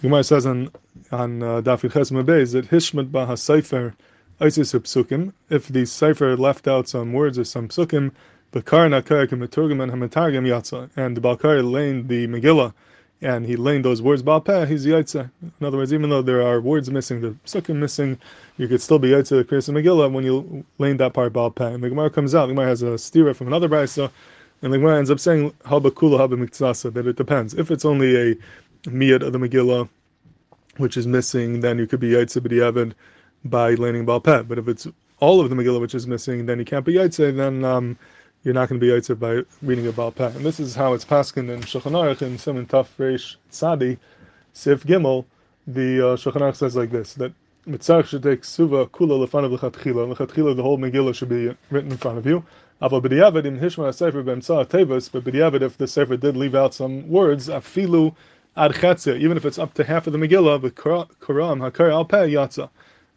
The Gemara says on on uh, Daf Ches Mabez that Hishmat Baha Sefer Isis Psukim. If the Sefer left out some words or some Psukim, Bakar Nakar Kamaturgam and Hamatargam Yatza, and the Balkar laned the Megillah, and he laned those words Balpeh, he's Yaitza. In other words, even though there are words missing, the Psukim missing, you could still be Yaitza the Kriyas Megillah when you lane that part Balpeh. And the Gemara comes out, the Gemara has a stira from another Brisa, and the Gemara ends up saying Haba Kula Haba Miktsasa, that it depends. If it's only a miyad of the Megillah, which is missing, then you could be Yaitse B'diavad by learning Balpeh. But if it's all of the Megillah which is missing, then you can't be Yaitse, then um, you're not going to be Yaitse by reading a Balpeh. And this is how it's paskin in Shulchan Aruch in Simon Taf Reish Tzadi, Sif Gimel, the uh, Shulchan Aruch says like this, that Mitzarch should take Suva Kula Lefanav Lechatchila. Lechatchila, the whole Megillah should be written in front of you. Ava B'diavad im Hishma Sefer B'emtzah Tevus, but B'diavad, if the Sefer did leave out some words, Afilu ad chetzah, even if it's up to half of the Megillah, but Quran, Hakar al Peh Yatza.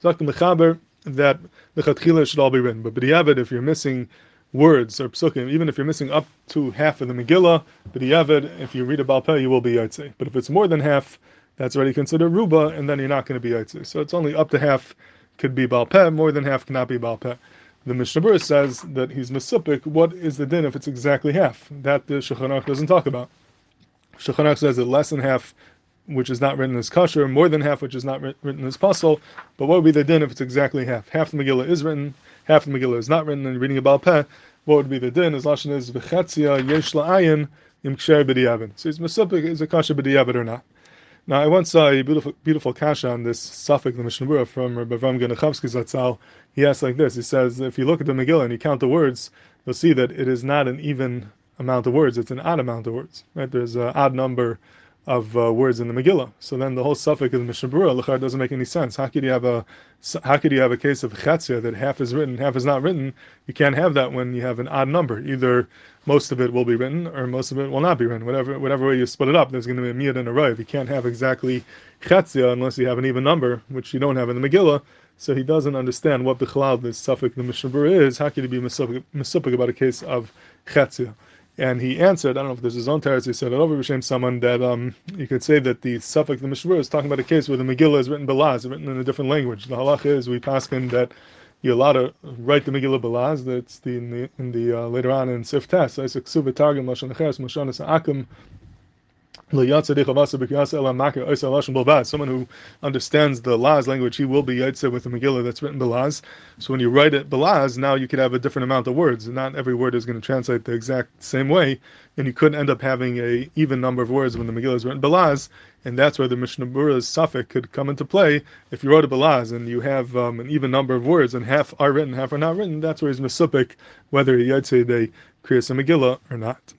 Zak Mechaber, that the Chatchila should all be written. But B'diavad, if you're missing words or psukim, even if you're missing up to half of the Megillah, B'diavad, if you read a Balpeh, you will be Yatzeh. But if it's more than half, that's already considered Ruba, and then you're not going to be Yatzeh. So it's only up to half could be Balpeh, more than half cannot be Balpeh. The Mishnah says that he's Mesupik. What is the din if it's exactly half? That the Shulchan doesn't talk about. Shulchan says that less than half, which is not written as kosher, more than half, which is not written as pasul. But what would be the din if it's exactly half? Half the Megillah is written, half the Megillah is not written, and reading about peh, what would be the din? As lashon is v'chatzia yesh la'ayin im ksher b'diyavin. So is mesupik is a kosher b'diyavin or not? Now, I once saw a beautiful, beautiful kasha on this suffix, the Mishnah from Rabbi Avram Genichovsky Zatzal. He asks like this: He says, if you look at the Megillah and you count the words, you'll see that it is not an even amount of words; it's an odd amount of words. Right? There's an odd number of uh, words in the Megillah. So then the whole suffix of the Mishnah Berurah doesn't make any sense. How could you have a how could you have a case of chatzia that half is written, half is not written? You can't have that when you have an odd number. Either most of it will be written or most of it will not be written. Whatever whatever way you split it up, there's going to be a miyad and a rayv. You can't have exactly chatzia unless you have an even number, which you don't have in the Megillah. So he doesn't understand what the chalal this suffix the Mishnah Berurah is. How could he be mesupik about a case of chatzia? And he answered, I don't know if this is his own teretz, he said, over B'Shem someone that um, you could say that the suffix, the Mishnah is talking about a case where the Megillah is written Balaz, written in a different language. The halach is, we pass him that you're allowed to write the Megillah Balaz, that's the, in the, in the uh, later on in Sif Tes, Isaac Suva Lashon Acheres, Moshanis Akim, Someone who understands the Laz language, he will be Yaitse with the Megillah that's written Belaz. So when you write it Belaz, now you could have a different amount of words. Not every word is going to translate the exact same way, and you could end up having a even number of words when the Megillah is written Belaz, and that's where the Mishnah Berurah's suffix could come into play. If you wrote a Belaz and you have um, an even number of words, and half are written, half are not written, that's where he's Mesupik, whether he Yaitse the Kriyas Megillah or not.